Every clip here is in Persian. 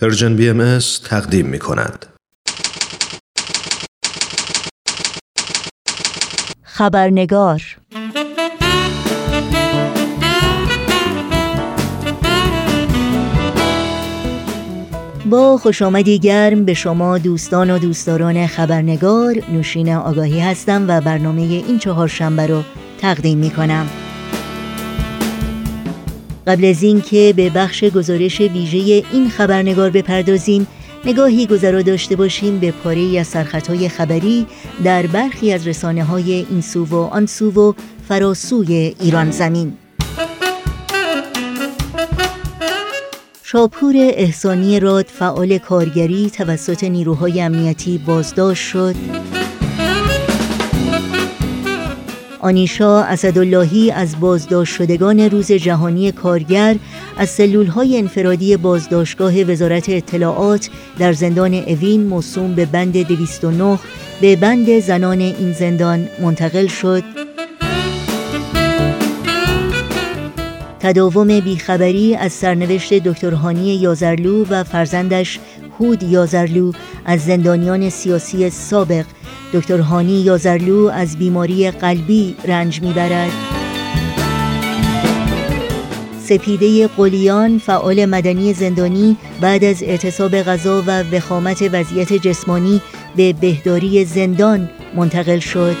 پرژن بی ام تقدیم می کند. خبرنگار با خوش آمدی گرم به شما دوستان و دوستداران خبرنگار نوشین آگاهی هستم و برنامه این چهار شنبه رو تقدیم می کنم. قبل از اینکه به بخش گزارش ویژه این خبرنگار بپردازیم نگاهی گذرا داشته باشیم به پاره از سرخطهای خبری در برخی از رسانه های این سو و آن سو و فراسوی ایران زمین. شاپور احسانی راد فعال کارگری توسط نیروهای امنیتی بازداشت شد. آنیشا اسداللهی از بازداشت شدگان روز جهانی کارگر از سلولهای انفرادی بازداشتگاه وزارت اطلاعات در زندان اوین موسوم به بند 209 به بند زنان این زندان منتقل شد. تداوم بیخبری از سرنوشت دکتر هانی یازرلو و فرزندش هود یازرلو از زندانیان سیاسی سابق. دکتر هانی یازرلو از بیماری قلبی رنج می‌برد. سپیده قلیان فعال مدنی زندانی بعد از اعتصاب غذا و وخامت وضعیت جسمانی به بهداری زندان منتقل شد.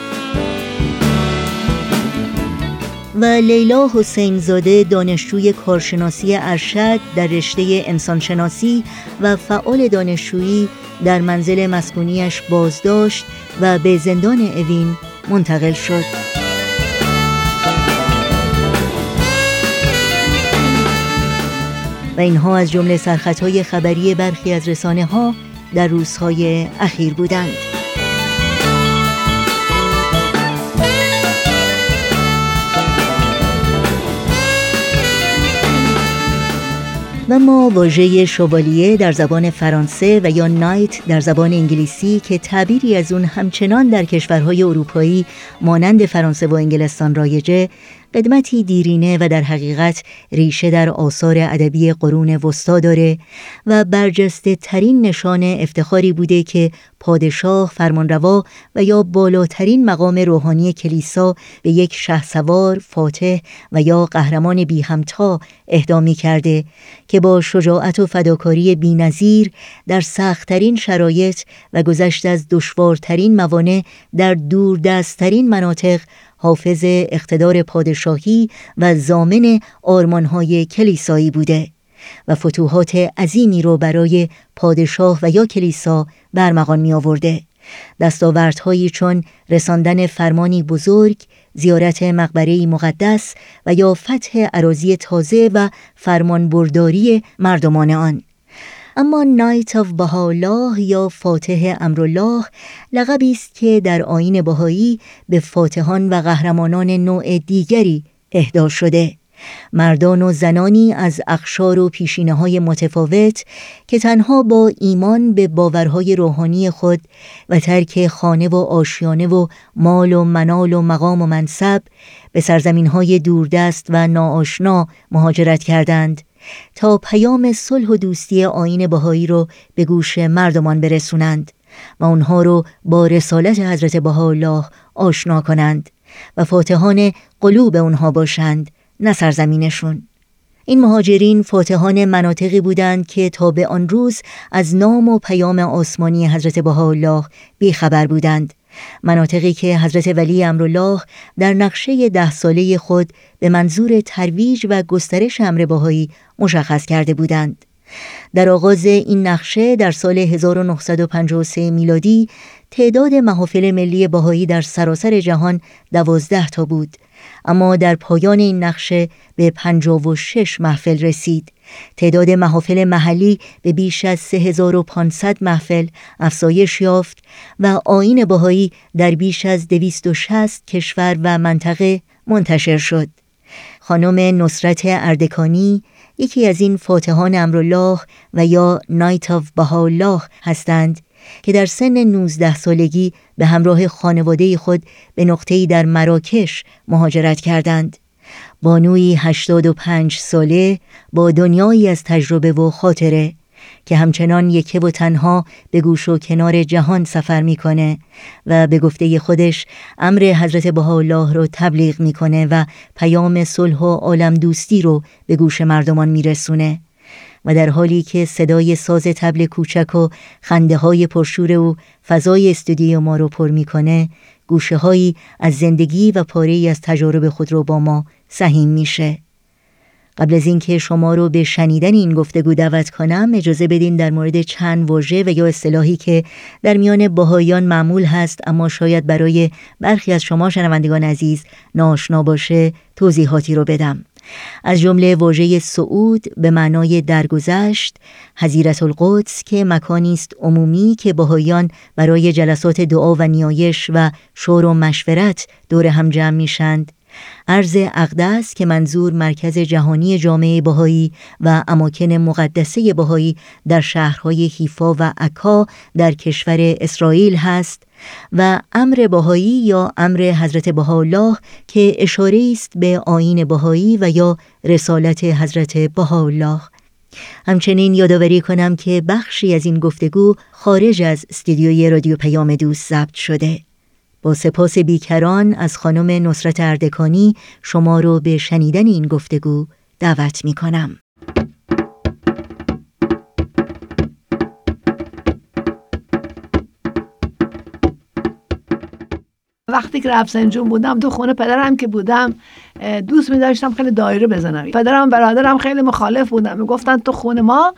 و لیلا حسین زاده دانشجوی کارشناسی ارشد در رشته انسانشناسی و فعال دانشجویی در منزل مسکونیش بازداشت و به زندان اوین منتقل شد. و اینها از جمله سرخطهای خبری برخی از رسانه ها در روزهای اخیر بودند. و ما واژه شوالیه در زبان فرانسه و یا نایت در زبان انگلیسی که تعبیری از اون همچنان در کشورهای اروپایی مانند فرانسه و انگلستان رایجه قدمتی دیرینه و در حقیقت ریشه در آثار ادبی قرون وسطا داره و برجسته ترین نشان افتخاری بوده که پادشاه، فرمانروا و یا بالاترین مقام روحانی کلیسا به یک شهسوار، فاتح و یا قهرمان بی همتا اهدا کرده که با شجاعت و فداکاری بینظیر در سختترین شرایط و گذشت از دشوارترین موانع در دوردستترین مناطق حافظ اقتدار پادشاهی و زامن آرمانهای کلیسایی بوده. و فتوحات عظیمی رو برای پادشاه و یا کلیسا برمغان می آورده دستاوردهایی چون رساندن فرمانی بزرگ زیارت مقبره مقدس و یا فتح عراضی تازه و فرمانبرداری مردمان آن. اما نایت آف بهاءالله یا فاتح امرالله لقبی است که در آین بهایی به فاتحان و قهرمانان نوع دیگری اهدا شده. مردان و زنانی از اخشار و پیشینه های متفاوت که تنها با ایمان به باورهای روحانی خود و ترک خانه و آشیانه و مال و منال و مقام و منصب به سرزمین های دوردست و ناآشنا مهاجرت کردند تا پیام صلح و دوستی آین بهایی رو به گوش مردمان برسونند و اونها رو با رسالت حضرت بهاءالله آشنا کنند و فاتحان قلوب اونها باشند. نه سرزمینشون. این مهاجرین فاتحان مناطقی بودند که تا به آن روز از نام و پیام آسمانی حضرت بهاءالله بیخبر بودند. مناطقی که حضرت ولی امرالله در نقشه ده ساله خود به منظور ترویج و گسترش امر باهایی مشخص کرده بودند. در آغاز این نقشه در سال 1953 میلادی تعداد محافل ملی باهایی در سراسر جهان دوازده تا بود. اما در پایان این نقشه به 56 محفل رسید تعداد محافل محلی به بیش از 3500 محفل افزایش یافت و آین بهایی در بیش از 260 کشور و منطقه منتشر شد. خانم نصرت اردکانی یکی از این فاتحان امرالله و یا نایت آف بهاءالله هستند که در سن 19 سالگی به همراه خانواده خود به نقطه‌ای در مراکش مهاجرت کردند. بانوی 85 ساله با دنیایی از تجربه و خاطره که همچنان یکه و تنها به گوش و کنار جهان سفر می‌کنه و به گفته خودش امر حضرت بهاءالله رو تبلیغ می‌کنه و پیام صلح و عالم دوستی رو به گوش مردمان میرسونه و در حالی که صدای ساز تبل کوچک و خنده های پرشور او فضای استودیو ما رو پر می‌کنه گوشه هایی از زندگی و پاره ای از تجارب خود رو با ما سهیم میشه. قبل از اینکه شما رو به شنیدن این گفتگو دعوت کنم اجازه بدین در مورد چند واژه و یا اصطلاحی که در میان باهایان معمول هست اما شاید برای برخی از شما شنوندگان عزیز ناشنا باشه توضیحاتی رو بدم. از جمله واژه سعود به معنای درگذشت حضیرت القدس که مکانی است عمومی که باهایان برای جلسات دعا و نیایش و شور و مشورت دور هم جمع میشند عرض اقدس که منظور مرکز جهانی جامعه بهایی و اماکن مقدسه بهایی در شهرهای حیفا و عکا در کشور اسرائیل هست و امر بهایی یا امر حضرت بهاءالله که اشاره است به آین بهایی و یا رسالت حضرت بهاءالله همچنین یادآوری کنم که بخشی از این گفتگو خارج از استودیوی رادیو پیام دوست ضبط شده با سپاس بیکران از خانم نصرت اردکانی شما رو به شنیدن این گفتگو دعوت می کنم. وقتی که رفسنجون بودم تو خونه پدرم که بودم دوست می داشتم خیلی دایره بزنم. پدرم برادرم خیلی مخالف بودن. می‌گفتن تو خونه ما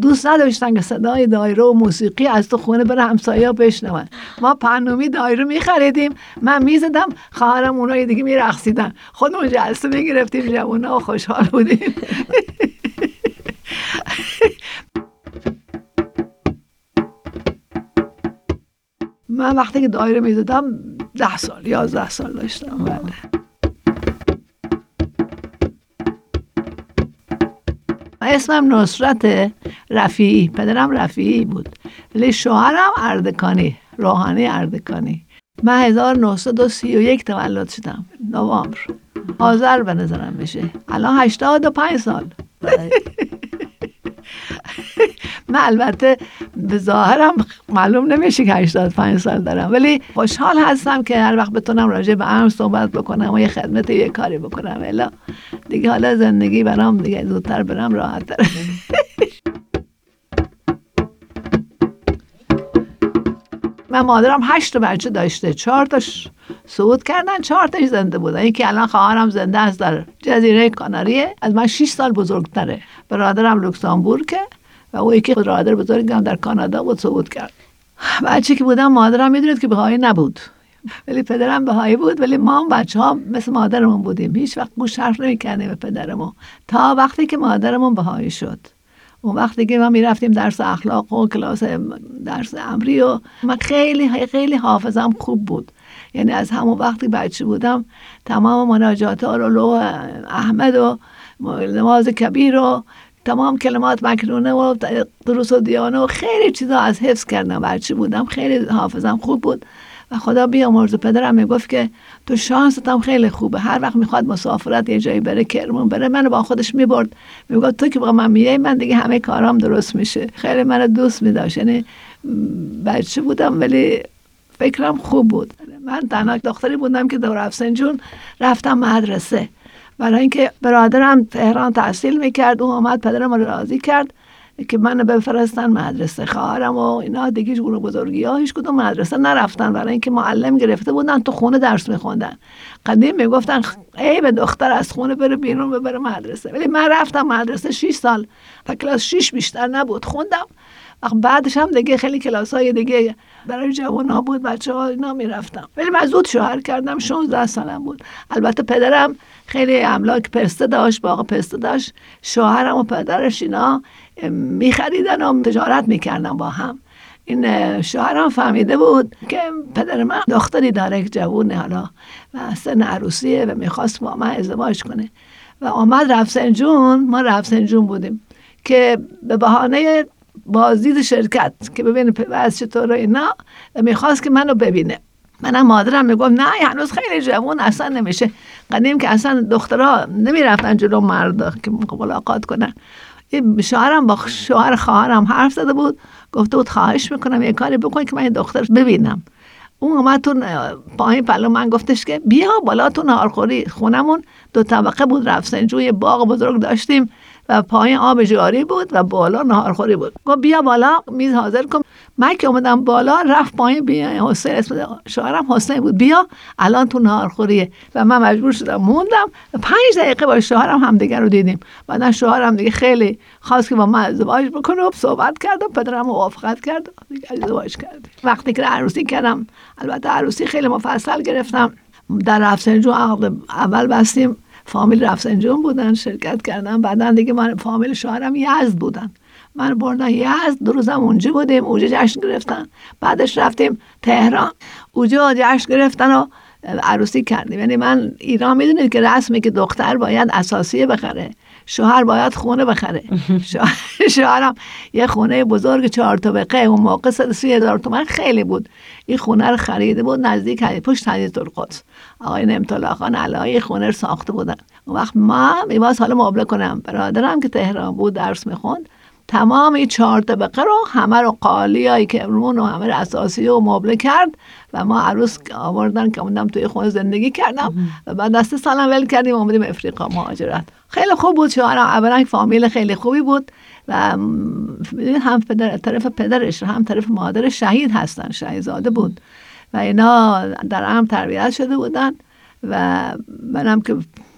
دوست نداشتن که صدای دایره و موسیقی از تو خونه بره همسایه بشنون. ما پنومی دایره می خریدیم من می‌زدم خواهرم اونایی دیگه میرقصیدن. خودمون جلسه می‌گرفتیم جوونا و خوشحال بودیم. من وقتی که دایره می‌زدم ده سال یازده سال داشتم بله. اسمم نصرت رفیعی پدرم رفیعی بود. ولی شوهرم اردکانی روحانی اردکانی. من 1931 تولد شدم نوامبر. آذر به نظرم میشه الان 85 سال. بله. من البته به ظاهرم معلوم نمیشه که 85 سال دارم. ولی خوشحال هستم که هر وقت بتونم راجع به امر صحبت بکنم و یه خدمت یه کاری بکنم. الا دیگه حالا زندگی برام دیگه زودتر برم راحت داره من مادرم هشت بچه داشته چهار تاش صعود کردن چهار تاش زنده بودن. یکی الان خواهرم زنده است در جزیره کاناریه. از من 6 سال بزرگتره. برادرم لوکسامبورگه. و او یکی برادر بزرگم در کانادا بود صعود کرد. بچه که بودم مادرم می‌دونید که بهایی نبود. ولی پدرم بهایی بود ولی ما هم بچه ها مثل مادرمون بودیم. هیچ وقت گوش حرف نمی‌کردیم به پدرمون. تا وقتی که مادرمون بهایی شد. اون وقتی که ما می‌رفتیم درس اخلاق و کلاس درس امری و من خیلی خیلی حافظم خوب بود. یعنی از همون وقتی بچه بودم تمام مناجات رو احمد و نماز کبیر و تمام کلمات مکنونه و دروس و دیانه و خیلی چیزا از حفظ کردم. بچه بودم خیلی حافظم خوب بود. و خدا بیامرز پدرم می‌گفت که تو شانستم خیلی خوبه. هر وقت می‌خواد مسافرت یه جایی بره کرمون بره منو با خودش می‌برد. می‌گفت تو که با من میای من دیگه همه کارام درست میشه. خیلی منو دوست میداشت. یعنی بچه بودم ولی فکرم خوب بود. من تنها دختری بودم که دور افسنجون رفتم مدرسه. برای اینکه برادرم تهران تحصیل می‌کرد اون آمد پدرم رو راضی کرد که من بفرستن مدرسه خواهرم و اینا. دیگه گروه بزرگی ها هیچ کدوم مدرسه نرفتن. برای اینکه معلم گرفته بودن تو خونه درس میخوندن. قدیم می‌گفتن ای به دختر از خونه بره بیرون ببره مدرسه. ولی من رفتم مدرسه 6 سال تا کلاس 6 بیشتر نبود. خوندم. بعدش هم دیگه خیلی کلاس های دیگه برای جوان ها بود بچه ها اینا می‌رفتم ولی من زود شوهر کردم 16 سالم بود. البته پدرم خیلی املاک پسته داشت باغ پسته داشت. شوهرم و پدرش اینا میخریدن و تجارت می‌کردن با هم. این شوهرم فهمیده بود که پدر من دختری داره که جوونه حالا و سن عروسیه و می‌خواست با من ازدواج کنه. و آمد رفسنجون ما رفسنجون بودیم که به بهانه بازدید شرکت که ببینه از چطور اینا می‌خواست که منو ببینه. منم مادرم میگم نه هنوز خیلی جوان اصلا نمیشه. قدیم که اصلا دخترها نمی‌رفتن جلو مرد که ملاقات کنن. شوهرم با شوهر خواهرم حرف زده بود. گفته بود خواهش می‌کنم یه کاری بکن که من دختر ببینم. اون اومد تو پایین پلو من گفتش که بیا بالا تو نهارخوری خونمون. دو طبقه بود رفسنجوی باغ بزرگ داشتیم و پایین آب جاری بود و بالا نهارخوری بود. گفت بیا بالا میز حاضر کن. من که اومدم بالا رفت پایین بیا حسین اسم شوهرم حسین بود. بیا الان تو نهارخوریه و من مجبور شدم موندم. پنج دقیقه با شوهرم همدیگه رو دیدیم. بعدا شوهرم دیگه خیلی خواست که با من ازدواج بکنه و صحبت کردم پدرم موافقت کرد ازدواج کردیم. وقتی که عروسی کردم البته عروسی خیلی مفصل گرفتم. در رفسنجو اول بستیم. فامیل رفسنجون بودن شرکت کردن. بعدا دیگه من فامیل شوهرم یزد بودن. من بردن یزد دو روزم اونجا بودیم. اونجا جشن گرفتن. بعدش رفتیم تهران. اونجا جشن گرفتن و عروسی کردیم. یعنی من ایران می‌دونید که رسمی که دختر باید اساسیه بخره. شوهر باید خونه بخره. شوهرم یه خونه بزرگ چهار طبقه اون موقع سی هزار تومن خیلی بود. این خونه رو خریده بود نزدیک پشت حدیث القدس آقای نمتالا خان علایی خونه رو ساخته بودن. اون وقت ما میواز حالا مبله کنم. برادرم که تهران بود درس می‌خوند تمام این چهار طبقه رو همه رو قالی که رون و همه اساسی و مبله کرد و ما عروس آوردن که اومدم توی خونه زندگی کردم و بعد دست سالم ول کردیم اومدیم افریقا مهاجرت. خیلی خوب بود شوهرم. اولا فامیل خیلی خوبی بود و هم پدر طرف پدرش هم طرف مادر شهید هستن. شهیدزاده بود و اینا در هم تربیت شده بودن و منم که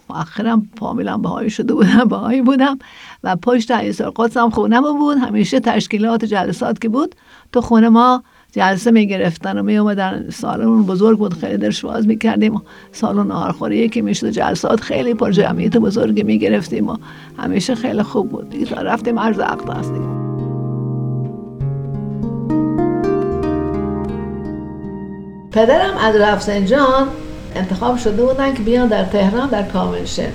آخرم فامیلم بهایی شده بودم بهایی بودم و پشت عیسی قدسم خونه بود. همیشه تشکیلات جلسات که بود تو خونه ما جلسه می گرفتن و می اومدن سالن بزرگ بود خیلی درش باز می کردیم سالن آرخوری که می شده جلسات خیلی پر جمعیت بزرگی می گرفتیم و همیشه خیلی خوب بود. دیگه رفتیم عرض اقداس پدرم از رفسنجان انتخاب شده بودن که بیان در تهران در کامنشن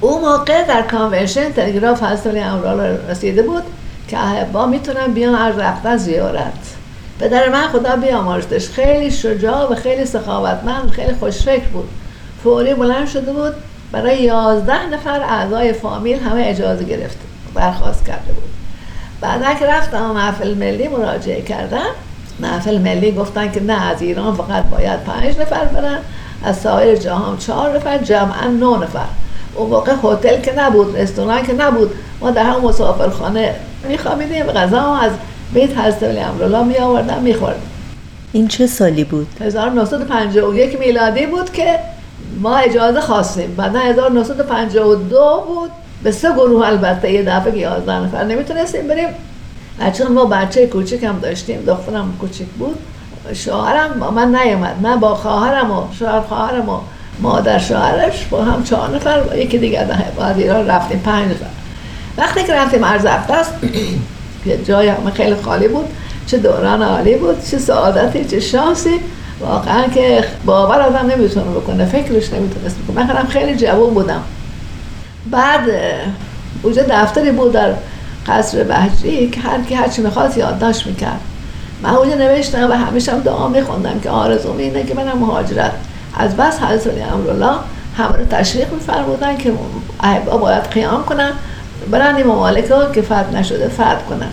اون موقع در کامنشن تلگراف حضرت امرال رسیده بود که احبا می‌تونن بیان از رفتن زیارت. پدر من خدا بیامرزدش خیلی شجاع و خیلی سخاوتمند خیلی خوشفکر بود. فوری بلند شده بود برای یازده نفر اعضای فامیل همه اجازه گرفت برخواست کرده بود. بعد که رفتم محفل ملی مراجعه کردم محفل ملی گفتن که نه از ایران فقط باید پنج نفر برن از سایر جهان چهار نفر جمعا نه نفر. اون موقع هتل که نبود رستوران که نبود ما در هم مسافرخانه میخوابیدیم غذا از حضرت ولی امرالله می آوردن می این چه سالی بود؟ 1951 میلادی بود که ما اجازه خواستیم. بعد 1952 بود. به سه گروه البته یه دفعه که 11 نفر نمی‌تونستیم بریم. چون ما بچه کوچک هم داشتیم دخترم کوچک بود. شوهرم با من نیومد من با خواهرم و شوهر خواهرم و مادر شوهرش با هم چهار نفر با یکی دیگه بعد ایران رفتیم پنج نفر. وقتی که رفتیم عرض است که جای همه خیلی خالی بود چه دوران عالی بود چه سعادتی چه شانسی. واقعا که باور آدم نمی‌تونه بکنه فکرش نمی‌تونست بکنه. من خیلی جوان بودم. بعد اونجا دفتری بود در قصر بهجی که هر کی هرچی می‌خواست یادداشت می‌کرد. من اونجا نوشتم و همیشه هم دعا میخوندم که آرزوم اینه که منم مهاجرت از بس حضرت امرالله همه رو تشریق میفرمودن که احبا باید قیام کنن. برن این ممالک ها که فتح نشده فتح کنن.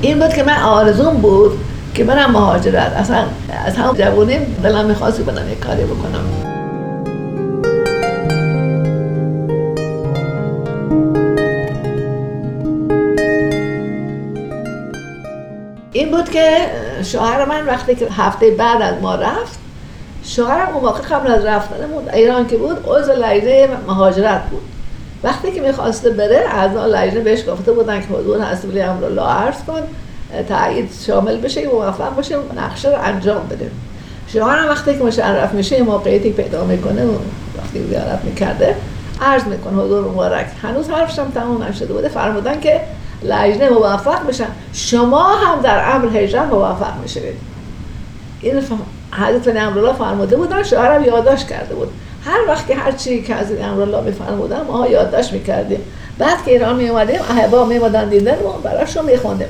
این بود که من آرزون بود که برم مهاجرت. اصلا از هم جوونیم دلم می‌خواست برم یک کاری بکنم. این بود که شوهر من وقتی که هفته بعد از ما رفت شوهرم اون موقع قبل از رفتنمون ایران که بود عضو لجنه مهاجرت بود. وقتی که می‌خواسته بره اعضا لجنه بهش گفته بودن که حضور حسب امرالله عرض کن تایید شامل بشه و موفق باشه نقشه رو انجام بده. شوهرم وقتی که مشرف میشه موقعیتی پیدا می‌کنه و وقتی زیارت می‌کرده عرض می‌کنه حضور مبارک. هنوز حرفشم تمام نشده بوده. فرمودن که لجنه موفق بشن. شما هم در امر هجرت موفق میشید این حضرت امرالله فرموده بودن شوهرم یادداشت کرده بود. هر وقت که هر چی که از امرالله میفرمودن ما یادداشت می‌کردیم. بعد که ایران می اومدیم احبا می اومدن دیدن ما براشون میخوندیم.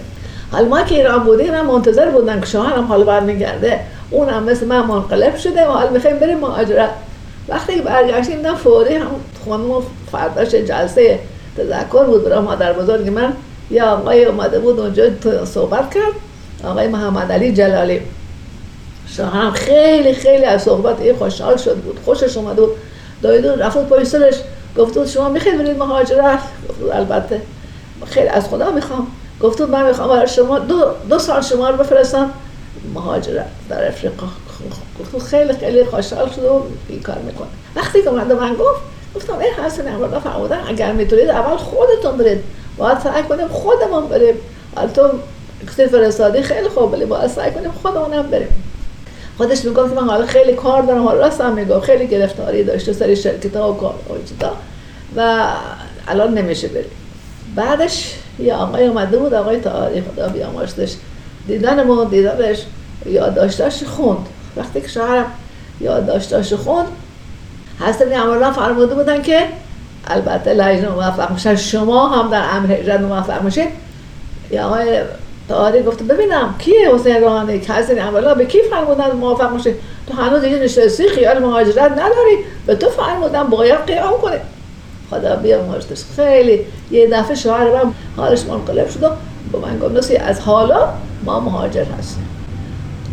حالا ما که ایران بودیم هم منتظر بودن که شوهرم حالا برمیگرده. اونم مثل من منقلب شده و حالا می‌خوایم بریم مهاجرت. وقتی که برگشتیم دیدم فوری هم خانم فرداش جلسه تذکر بود برای مادر بزرگ من. یه آقای اومده بود اونجا صحبت کرد آقای محمد علی جلالی. شاهم خیلی خیلی از صحبت این خوشحال شد بود خوشش اومده بود دایدون رفت پای سرش گفت شما می‌خواید برید مهاجرت گفت البته خیلی از خدا می‌خوام گفت من می‌خوام برای شما دو, دو سال شما رو بفرستم مهاجرت در افریقا گفت خیلی خیلی خوشحال شد و این کار می‌کنه وقتی که من گفت گفتم ای حسن امروز فرمودن اگر می‌تونید اول خودتون برید باید سعی کنیم خودمون بریم تو کسی فرستادی خیلی خوب ولی باید سعی کنیم خودمونم بریم خودش می‌گفت من حالا خیلی کار دارم حالا راست هم می‌گفت خیلی گرفتاری داشته سری شرکت ها و کار و و الان نمیشه بریم. بعدش یه آقای اومده بود آقای تاریخ خدا بیامرزش. دیدن ما دیدنش یادداشتاش خوند. وقتی که شوهرم یادداشتاش خوند حضرت عمران فرموده بودن که البته لجنه موفق میشن شما هم در امر هجرت موفق میشید یا آقای تاریخ گفته ببینم کیه حسین روحانی حضرت عمران به کی فرمودن موفق میشه تو هنوز دیگه نشستی خیال مهاجرت نداری. به تو فرمودن باید قیام کنی. خدا بیا مرشدش خیلی یه دفعه شوهر من حالش منقلب شد و با من گفت از حالا ما مهاجر هستیم.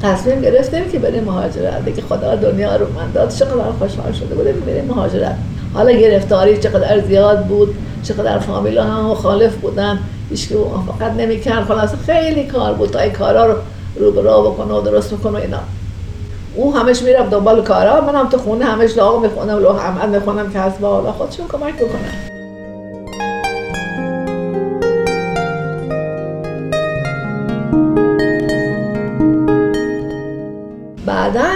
تصمیم گرفتیم که بریم مهاجرت. دیگه خدا دنیا رو من داد. چقدر خوشحال شده بودیم بریم مهاجرت. حالا گرفتاری چقدر زیاد بود چقدر فامیل هم مخالف بودن. هیچ که موافقت نمی‌کرد خلاص خیلی کار بود تا این کارا رو رو بکنه و درست بکنه اینا. او همش میرم دنبال کارا. منم تو خونه همش لاغ می‌خونم لوح احمد می‌خونم که از با خودشون کمک بکنم بعدا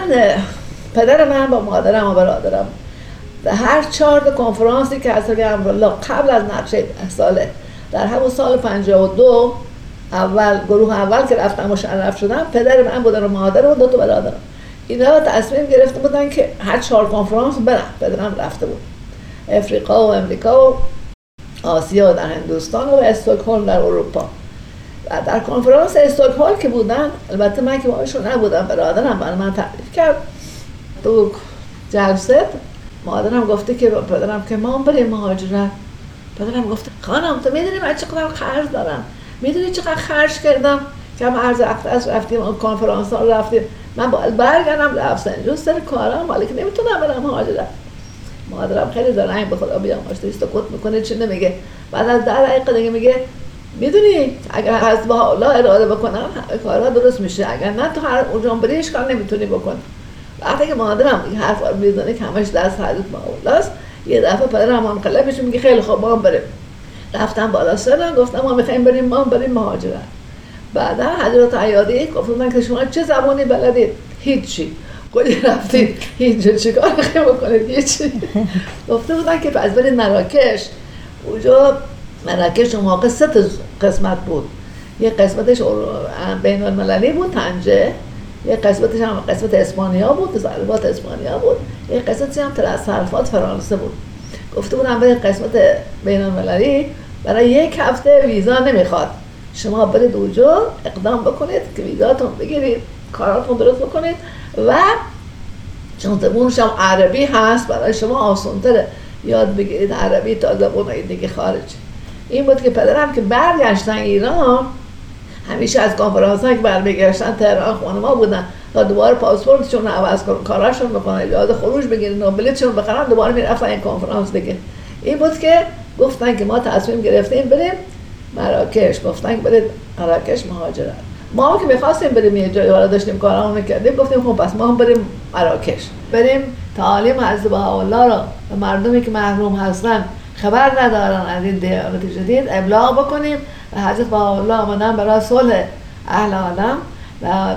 پدر من با مادرم و برادرم و هر چهار کنفرانسی که از امرالله قبل از نقشه ساله در همون سال 52 اول گروه اول که رفتم مشرف شدم پدر من بودن و مادر و دو تا برادرم. اینا تصمیم گرفته بودن که هر چهار کنفرانس برن. پدرم رفته بود. افریقا و امریکا و آسیا و در هندوستان و استکهلم در اروپا. و در کنفرانس استکهلم که بودن البته من که باهاشون نبودم برادرم برای من تعریف کرد. تو جلسه مادرم گفته که پدرم که ما بریم مهاجرت. پدرم گفته خانم تو می‌دونی من چقدر خرج دارم؟ می‌دونی چقدر خرج کردم؟ هم عرض از رفتیم اون کنفرانس ها رفتیم. من باید برگردم رفتن جز سر کارم ولی که نمی‌تونم برم مهاجرت. مادرم خیلی زرنگ به خدا بیامرزه است کت می‌کنه چی نمیگه. بعد از در دقیقه دیگه میگه می‌دونی اگر از با الله اراده بکنم کارها درست میشه. اگر نه تو هر اونجا بری کار نمی‌تونی بکن وقتی که مادرم این حرف رو می‌زنه که همش دست حضرت با است یه دفعه پدرم منقلب میگه خیلی خوب ما بریم. رفتم بالا سرم گفتم ما می‌خوایم بریم ما بریم مهاجرت. بعدا حضرت عیادی گفتن که شما چه زبانی بلدید؟ هیچی. کلی رفتید. اینجا چیکار بکنید؟ هیچی. گفته بودن که پس برید مراکش. اونجا مراکش اون موقع سه قسمت بود. یه قسمتش بین المللی بود تنجه یه قسمتش هم قسمت اسپانیا بود ضربات اسپانیا بود. یه قسمتش هم تصرفات فرانسه بود. گفته بودم به قسمت بین المللی برای یک هفته ویزا نمی‌خواد. شما برید اونجا اقدام بکنید که ویزاتون بگیرید کاراتون درست بکنید و چون زبونش هم عربی هست. برای شما آسانتره. یاد بگیرید عربی تا زبون دیگه خارج این بود که پدرم که برگشتن ایران همیشه از کنفرانس که برمیگشتن تهران خونه ما بودن. تا دوباره پاسپورتشون عوض کنن کاراشون بکنن. اجازه خروج بگیرن و بلیتشون بخرن دوباره می‌رفتن این کنفرانس دیگه. این بود که گفتن که ما تصمیم گرفتیم بریم مراکش. گفتن که برید مراکش مهاجرت. ما هم که می‌خواستیم بریم یه جایی حالا داشتیم کارامون می‌کردیم گفتیم خب پس ما هم بریم مراکش. بریم تعالیم حضرت الله را به مردمی که محروم هستن خبر ندارن از این دیانت جدید. ابلاغ بکنیم. و حضرت الله آمدن برای صلح اهل عالم. و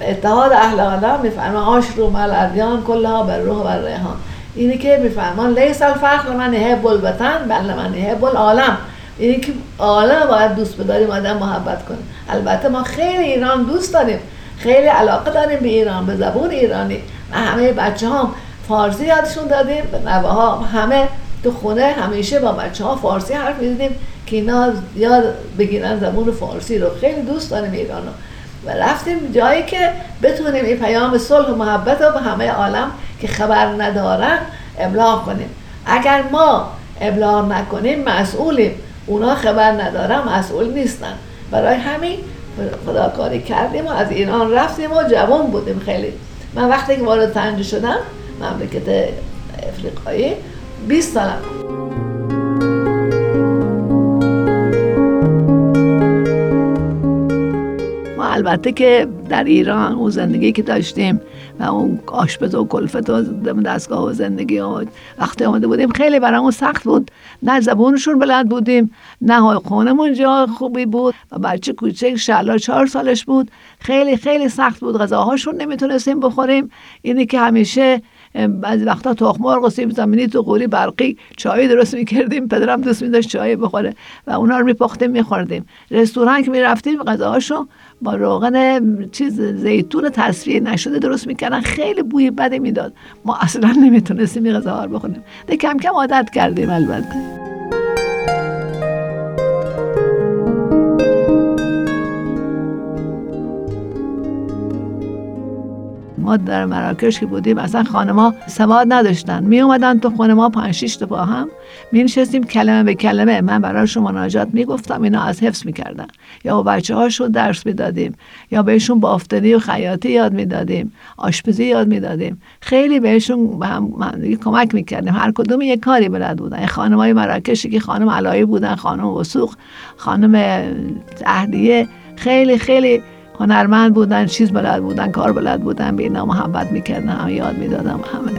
اتحاد اهل عالم میفرمان آشرو مل ادیان کلها بر روح و ریحان. اینی که میفرمان لیس الفخر من یحب الوطن بل من یحب العالم. اینی که عالم باید دوست بداریم آدم محبت کنیم البته ما خیلی ایران دوست داریم. خیلی علاقه داریم به ایران به زبون ایرانی. و همه بچه هم فارسی یادشون دادیم. به نوه ها همه تو خونه همیشه با بچه ها فارسی حرف می‌زدیم که اینا یاد بگیرن زبون فارسی رو. خیلی دوست داریم ایران رو. و رفتیم جایی که بتونیم این پیام صلح و محبت رو به همه عالم که خبر ندارن ابلاغ کنیم. اگر ما ابلاغ نکنیم مسئولیم. اونا خبر ندارم مسئول نیستن. برای همین خداکاری کردیم و از ایران رفتیم و جوان بودیم خیلی. من وقتی که وارد تنجه شدم مملکت افریقایی 20 سالم. ما البته که در ایران اون زندگی که داشتیم و اون آشپز و کلفت و دستگاه و زندگی و وقتی آمده بودیم خیلی برامون سخت بود. نه زبونشون بلد بودیم نه خونمون جا خوبی بود و بچه کوچک شلا چهار سالش بود. خیلی خیلی سخت بود غذاهاشون نمی‌تونستیم بخوریم. اینی که همیشه بعضی وقتا تخم مرغ و زمینی تو قوری برقی چای درست می‌کردیم پدرم دوست میداشت چای بخوره و اونا رو میپختیم میخوردیم. رستوران که می‌رفتیم غذاهاشو با روغن چیز زیتون تصفیه نشده درست می‌کردن خیلی بوی بدی می‌داد. ما اصلا نمی‌تونستیم این غذاها رو بخوریم ده کم کم عادت کردیم البته. ما در مراکش که بودیم اصلا خانما سواد نداشتن. می اومدن تو خونه ما پنج شش تا با هم می نشستیم کلمه به کلمه. من براشون مناجات می‌گفتم اینا از حفظ می‌کردن یا با بچه هاشون درس می‌دادیم یا بهشون بافتنی و خیاطی یاد می‌دادیم آشپزی یاد می‌دادیم خیلی بهشون به هم کمک می‌کردیم هر کدوم یک کاری بلد بودن. خانمای مراکشی که خانم علایی بودن خانم وسوق خانم اهدیه خیلی خیلی هنرمند بودن چیز بلد بودن کار بلد بودن به اینا محبت می‌کردن همه یاد می‌دادم همه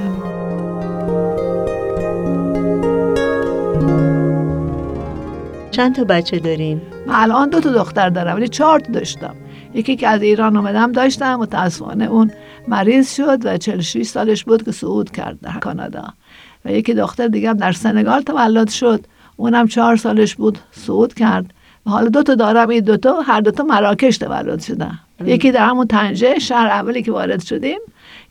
چند تا بچه داریم؟ من الان دو تا دختر دارم ولی چهار تا داشتم. یکی که از ایران آمدم داشتم متاسفانه اون مریض شد و 46 سالش بود که صعود کرد در کانادا. و یکی دختر دیگه در سنگال تولد شد. اونم چهار سالش بود صعود کرد. حالا دو تا دارم این دو تا هر دو تا مراکش تولد شدن. یکی در همون تنجه شهر اولی که وارد شدیم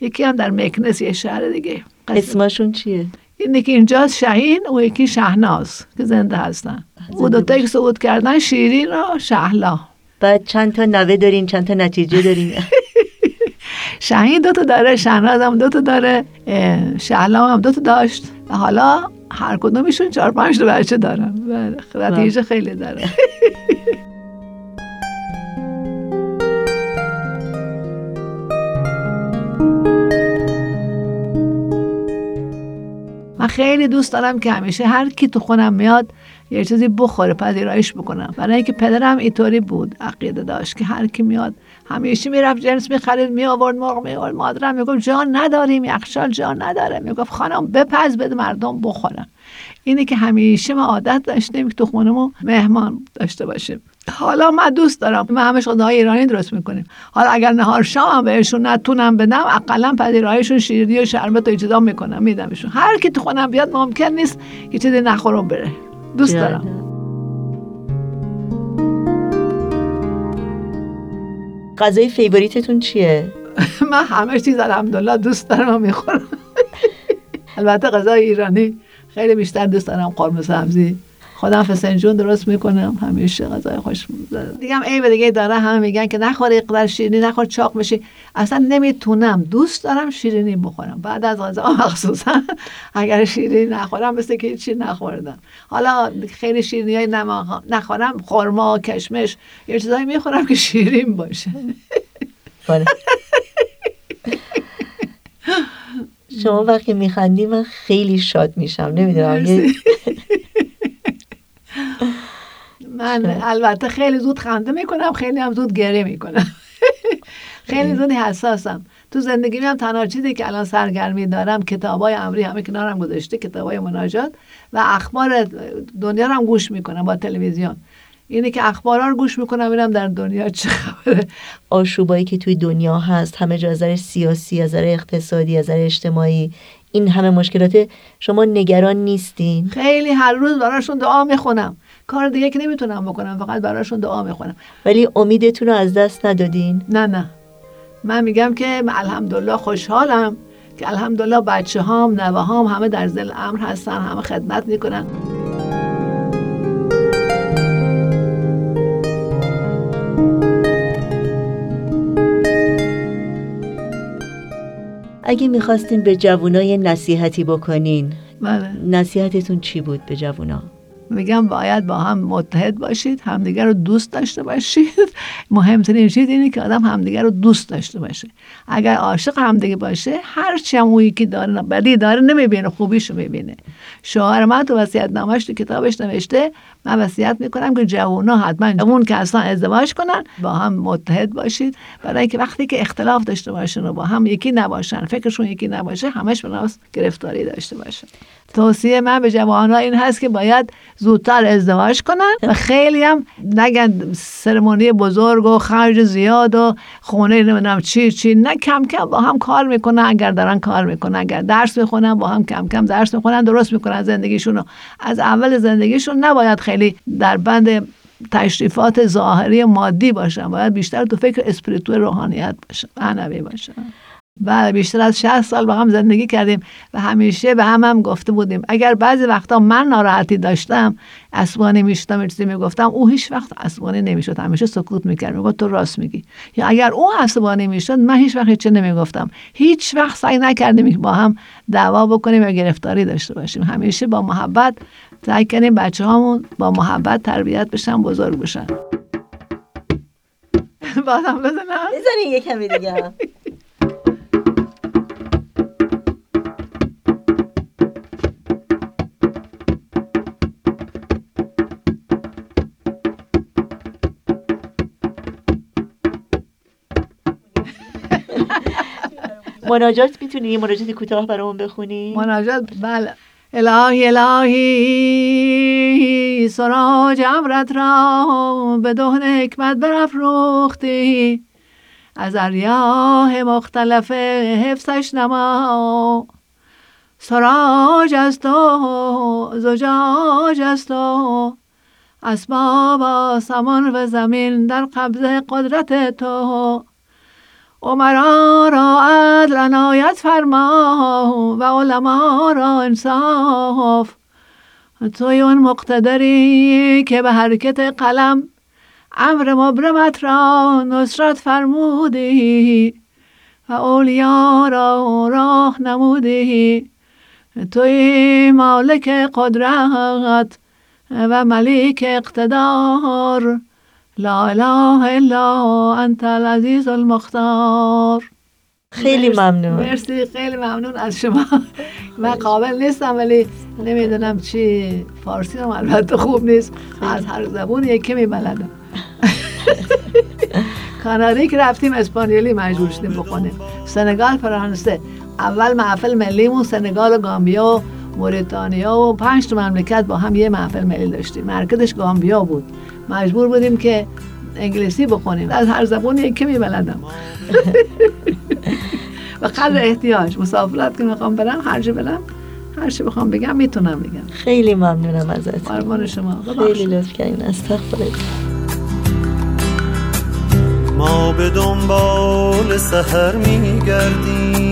یکی هم در مکنس یه شهر دیگه. اسمشون چیه؟ اینی که اینجا شهین و یکی شهناز که زنده هستن. او دو تا صعود کردن شیرین و شهلا. بعد چند تا نوه دارین چند تا نتیجه دارین؟ شهین دو تا داره شهناز هم دو تا داره شهلا هم دو تا داشت. و حالا هر کدومشون چهار پنج تا بچه دارن. بله نتیجه خیلی داره من خیلی دوست دارم که همیشه هر کی تو خونم میاد یه چیزی بخوره پذیرایش بکنم. برای اینکه پدرم اینطوری بود عقیده داشت که هر کی میاد همیشه می‌رفت جنس می‌خرید می آورد مرغ می آورد مادرم می‌گفت جان نداریم یخچال جان نداره. می‌گفت خانم بپز بده مردم بخورن. اینه که همیشه ما عادت داشتیم که تو خونمون مهمان داشته باشیم. حالا من دوست دارم. ما همش غذاهای ایرانی درست می‌کنیم. حالا اگر نهار شام بهشون نتونم بدم اقلا پذیرایشون شیرینی و شربت و اجدا می‌کنم میدمشون. هر کی تو خونم بیاد ممکن نیست یه چیزی نخورم بره. دوست دارم. غذای فیوریتتون چیه؟ من همه چیز الحمدلله دوست دارم و می‌خورم. البته غذای ایرانی خیلی بیشتر دوست دارم قرمه سبزی. خودم فسنجون درست می‌کنم. همیشه غذای خوش دیگه هم عیب دیگه داره همه میگن که نخور اقدر شیرینی نخور چاق میشی اصلا نمی‌تونم. دوست دارم شیرینی بخورم. بعد از غذا مخصوصا اگر شیرینی نخورم مثل که چی نخوردم. حالا خیلی شیرینی های نخورم خورما کشمش یه چیزایی می‌خورم که شیرین باشه. بله. شما وقتی میخندی من خیلی شاد میشم. نمی‌دونم من البته خیلی زود خنده می‌کنم خیلی هم زود گره می‌کنم. خیلی زود حساسم. تو زندگی هم تنها چیزی که الان سرگرمی دارم کتابای امری همه کنارم گذاشته کتابای مناجات و اخبار دنیا رو هم گوش می‌کنم با تلویزیون. اینه که اخبارا رو گوش می‌کنم ببینم در دنیا چه خبره. آشوبایی که توی دنیا هست همه جا از سیاسی از اقتصادی از اجتماعی این همه مشکلات شما نگران نیستین؟ خیلی هر روز براشون دعا می‌خونم. کار دیگه که نمی‌تونم بکنم فقط براشون دعا می‌خونم. ولی امیدتون رو از دست ندادین؟ نه نه. من میگم که الحمدلله خوشحالم که الحمدلله بچه هام نوه هام همه در زل امر هستن همه خدمت می‌کنن. اگه می‌خواستین به جوانای نصیحتی بکنین بله. نصیحتتون چی بود به جوونا؟ میگم باید با هم متحد باشید همدیگر رو دوست داشته باشید. مهمترین چیز اینه که آدم همدیگر رو دوست داشته باشه. اگر عاشق همدیگه باشه هر چی هم اون یکی داره بدی داره نمی‌بینه خوبیشو می‌بینه. شوهر من تو وصیت نامش تو کتابش نوشته من وصیت می‌کنم که جوونا حتما اون که اصلا ازدواج کنن با هم متحد باشید. برای اینکه وقتی که اختلاف داشته باشن و با هم یکی نباشن فکرشون یکی نباشه همش به گرفتاری داشته باشن. توصیه من به جوانها این هست که باید زودتر ازدواج کنن و خیلی هم نگن سرمونی بزرگ و خرج زیاد و خونه نمی‌دونم چی چی. نه کم کم با هم کار می‌کنن اگر دارن کار می‌کنن اگر درس می‌خونن با هم کم کم درس می‌خونن درست می‌کنن زندگیشون رو. از اول زندگیشون نباید خیلی در بند تشریفات ظاهری مادی باشن باید بیشتر تو فکر اسپریتو روحانیت باشن معنوی باشن. بله بیشتر از 60 سال با هم زندگی کردیم و همیشه به هم هم گفته بودیم. اگر بعضی وقتا من ناراحتی داشتم اسوانی میشتم چیزی می‌گفتم او هیچ وقت اسوانی نمی‌شد همیشه سکوت می‌کرد می‌گفت تو راست میگی. یا اگر او عصبانی می‌شد من هیچ وقت چه نمی‌گفتم. هیچ وقت سعی نکردیم با هم دعوا بکنیم و گرفتاری داشته باشیم. همیشه با محبت سعی کنیم بچه هامون با محبت تربیت بشن بزرگ بشن. بازم بزنم. بزنین یه کمی دیگه. مناجات می‌تونی یه مناجات کوتاه برامون بخونی مناجات؟ بله. الهی الهی سراج امرت را به دهن حکمت برافروختی. از اریاه مختلف حفظش نما. سراج از تو زجاج از تو اسباب آسمان و زمین در قبضه قدرت تو. عمرا را عدل عنایت فرما و علما را انصاف. توی اون مقتدری که به حرکت قلم امر مبرمت را نصرت فرمودی و اولیا را راه نمودی. توی مالک قدرت و ملیک اقتدار. لا اله الا انت العزیز المختار. خیلی ممنون. مرسی خیلی ممنون از شما. من قابل نیستم ولی نمی‌دونم چی. فارسی هم البته خوب نیست. از هر زبون یکی میبلدم. کانادی که رفتیم اسپانیولی مجبور شدیم بخونیم. سنگال فرانسه. اول محفل ملیمون سنگال و گامبیا و موریتانیا و پنج تا مملکت با هم یه محفل ملی داشتیم. مرکزش گامبیا بود. مجبور بودیم که انگلیسی بخونیم. از هر زبون یکی میبلدم. و قدر احتیاج مسافرت که می‌خوام برم هر جا برم هر چی بخوام بگم می‌تونم بگم. خیلی ممنونم ازت قربان شما. خیلی لطف کردین استغفرالله. ما به دنبال سحر میگردیم.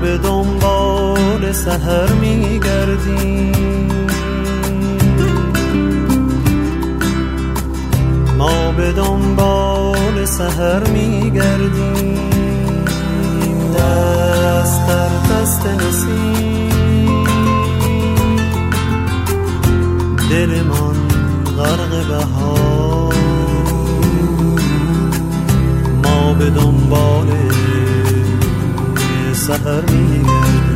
به دنبال سحر میگردیم. ما به دنبال سحر میگردیم. دست در دست نسیم. دل من غرق بهار. ما به دنبال سهر میگرد